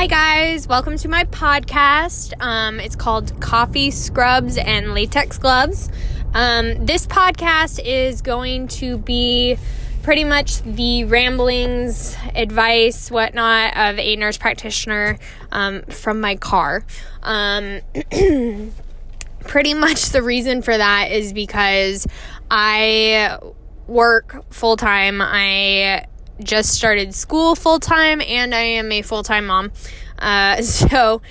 Hi, guys. Welcome to my podcast. Um, it's called Coffee Scrubs and Latex Gloves. Um, this podcast is going to be pretty much the ramblings, advice, whatnot of a nurse practitioner um, from my car. Um, pretty much the reason for that is because I work full time. I just started school full time and I am a full time mom. Uh, so,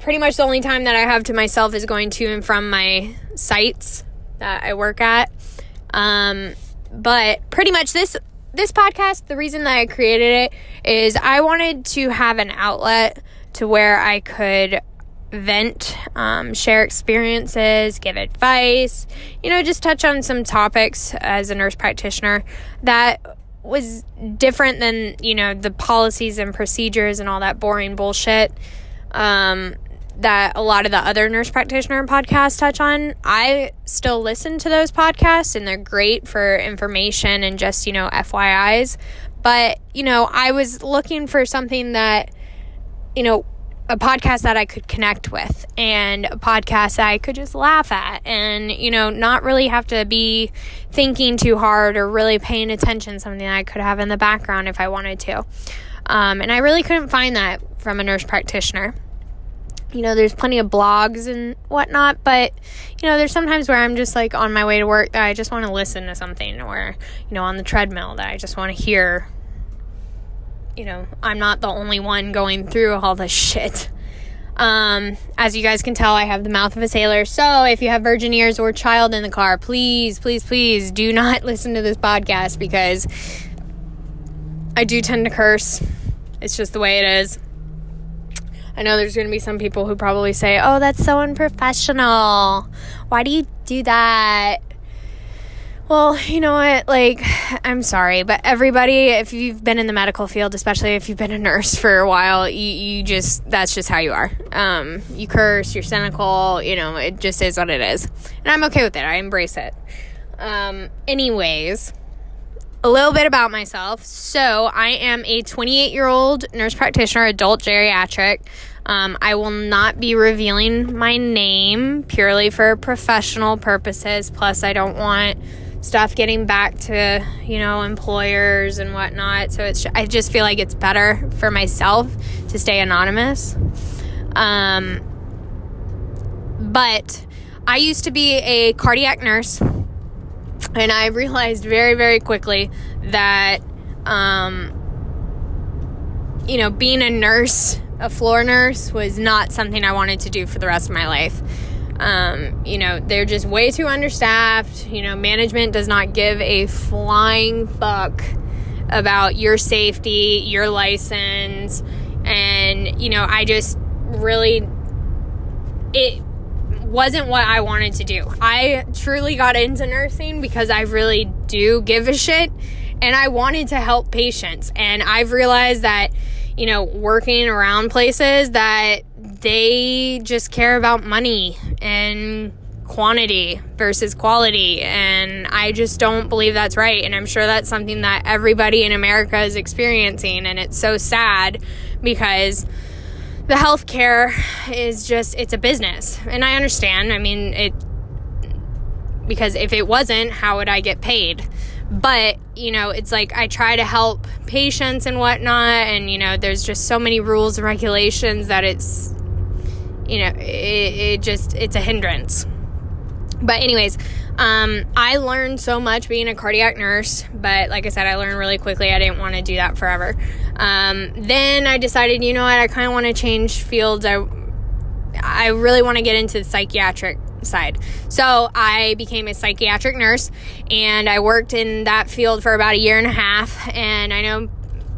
pretty much the only time that I have to myself is going to and from my sites that I work at. Um, but pretty much this this podcast, the reason that I created it is I wanted to have an outlet to where I could vent, um, share experiences, give advice, you know, just touch on some topics as a nurse practitioner that was different than, you know, the policies and procedures and all that boring bullshit. Um, that a lot of the other nurse practitioner podcasts touch on. I still listen to those podcasts and they're great for information and just, you know, FYIs. But, you know, I was looking for something that, you know, a podcast that I could connect with and a podcast that I could just laugh at and, you know, not really have to be thinking too hard or really paying attention, something I could have in the background if I wanted to. Um, and I really couldn't find that from a nurse practitioner you know, there's plenty of blogs and whatnot, but you know, there's sometimes where I'm just like on my way to work that I just want to listen to something, or you know, on the treadmill that I just want to hear. You know, I'm not the only one going through all this shit. Um, as you guys can tell, I have the mouth of a sailor. So if you have virgin ears or child in the car, please, please, please do not listen to this podcast because I do tend to curse. It's just the way it is. I know there's going to be some people who probably say, oh, that's so unprofessional. Why do you do that? Well, you know what? Like, I'm sorry, but everybody, if you've been in the medical field, especially if you've been a nurse for a while, you, you just, that's just how you are. Um, you curse, you're cynical, you know, it just is what it is. And I'm okay with it. I embrace it. Um, anyways, a little bit about myself. So, I am a 28 year old nurse practitioner, adult geriatric. Um, I will not be revealing my name purely for professional purposes. Plus, I don't want stuff getting back to you know employers and whatnot. So it's I just feel like it's better for myself to stay anonymous. Um, but I used to be a cardiac nurse and I realized very, very quickly that, um, you know, being a nurse, a floor nurse, was not something I wanted to do for the rest of my life. Um, you know, they're just way too understaffed. You know, management does not give a flying fuck about your safety, your license, and, you know, I just really, it, wasn't what I wanted to do. I truly got into nursing because I really do give a shit and I wanted to help patients. And I've realized that, you know, working around places that they just care about money and quantity versus quality. And I just don't believe that's right. And I'm sure that's something that everybody in America is experiencing. And it's so sad because the healthcare is just it's a business and i understand i mean it because if it wasn't how would i get paid but you know it's like i try to help patients and whatnot and you know there's just so many rules and regulations that it's you know it, it just it's a hindrance but anyways um, I learned so much being a cardiac nurse, but like I said, I learned really quickly. I didn't want to do that forever. Um, then I decided, you know what, I kind of want to change fields. I, I really want to get into the psychiatric side. So I became a psychiatric nurse and I worked in that field for about a year and a half. And I know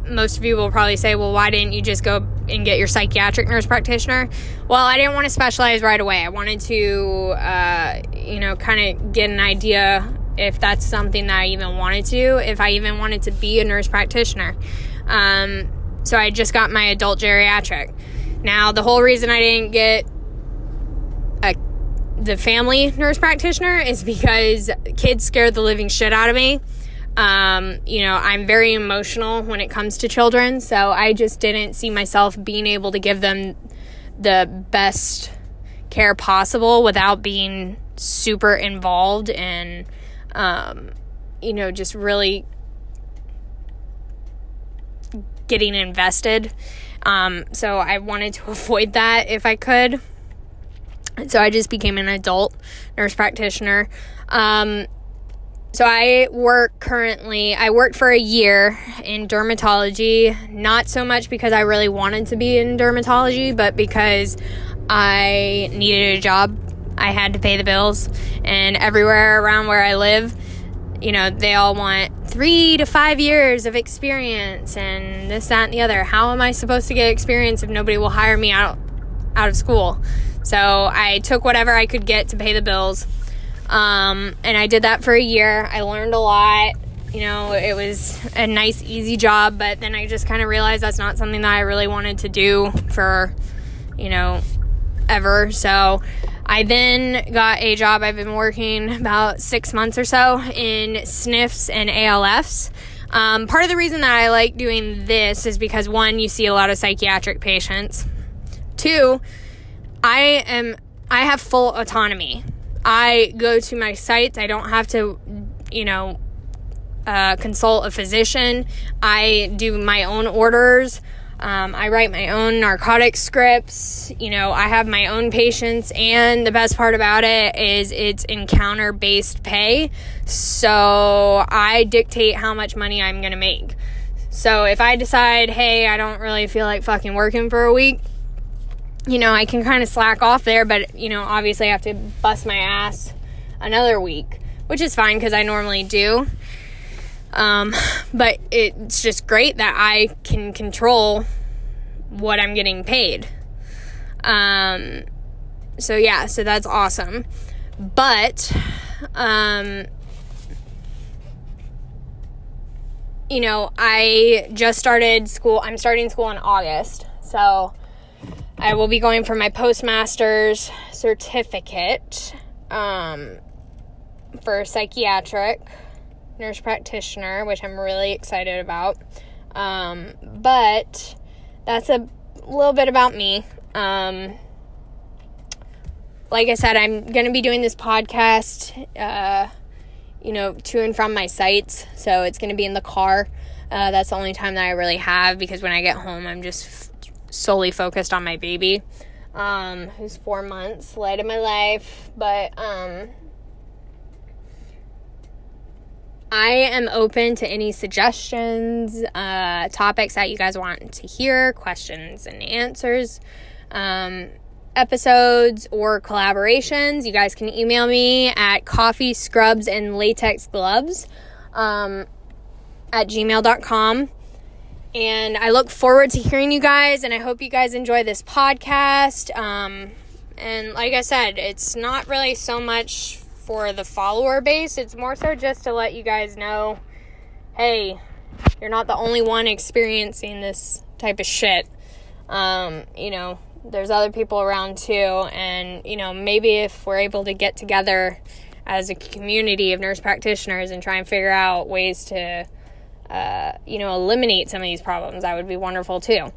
most of you will probably say, well, why didn't you just go and get your psychiatric nurse practitioner? Well, I didn't want to specialize right away. I wanted to, uh, you know, kind of get an idea if that's something that I even wanted to, if I even wanted to be a nurse practitioner. Um, so I just got my adult geriatric. Now, the whole reason I didn't get a, the family nurse practitioner is because kids scared the living shit out of me. Um, you know, I'm very emotional when it comes to children, so I just didn't see myself being able to give them the best care possible without being super involved and, um, you know, just really getting invested. Um, so I wanted to avoid that if I could. So I just became an adult nurse practitioner. Um, so I work currently, I worked for a year in dermatology, not so much because I really wanted to be in dermatology, but because I needed a job. I had to pay the bills, and everywhere around where I live, you know, they all want three to five years of experience and this, that, and the other. How am I supposed to get experience if nobody will hire me out out of school? So I took whatever I could get to pay the bills um, and I did that for a year. I learned a lot. You know, it was a nice, easy job, but then I just kind of realized that's not something that I really wanted to do for, you know, ever. So I then got a job. I've been working about six months or so in SNFs and ALFs. Um, part of the reason that I like doing this is because one, you see a lot of psychiatric patients. Two, I am I have full autonomy. I go to my sites. I don't have to, you know, uh, consult a physician. I do my own orders. Um, I write my own narcotic scripts. You know, I have my own patients, and the best part about it is it's encounter based pay. So I dictate how much money I'm going to make. So if I decide, hey, I don't really feel like fucking working for a week, you know, I can kind of slack off there, but, you know, obviously I have to bust my ass another week, which is fine because I normally do. Um, but it's just great that I can control what I'm getting paid. Um, so yeah, so that's awesome. But, um, you know, I just started school. I'm starting school in August. So, I will be going for my postmaster's certificate um, for psychiatric nurse practitioner, which I'm really excited about. Um, but that's a little bit about me. Um, like I said, I'm going to be doing this podcast, uh, you know, to and from my sites. So it's going to be in the car. Uh, that's the only time that I really have because when I get home, I'm just solely focused on my baby, um, who's four months, light of my life. But um, I am open to any suggestions, uh, topics that you guys want to hear, questions and answers. Um, episodes or collaborations, you guys can email me at coffee scrubs and latex gloves um, at gmail.com. And I look forward to hearing you guys, and I hope you guys enjoy this podcast. Um, and like I said, it's not really so much for the follower base, it's more so just to let you guys know hey, you're not the only one experiencing this type of shit. Um, you know, there's other people around too, and you know, maybe if we're able to get together as a community of nurse practitioners and try and figure out ways to uh, you know, eliminate some of these problems, that would be wonderful too.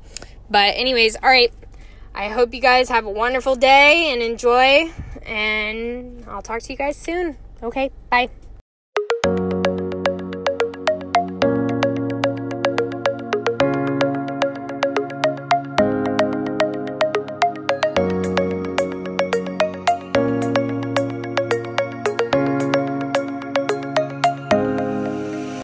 But, anyways, all right. I hope you guys have a wonderful day and enjoy. And I'll talk to you guys soon. Okay, bye.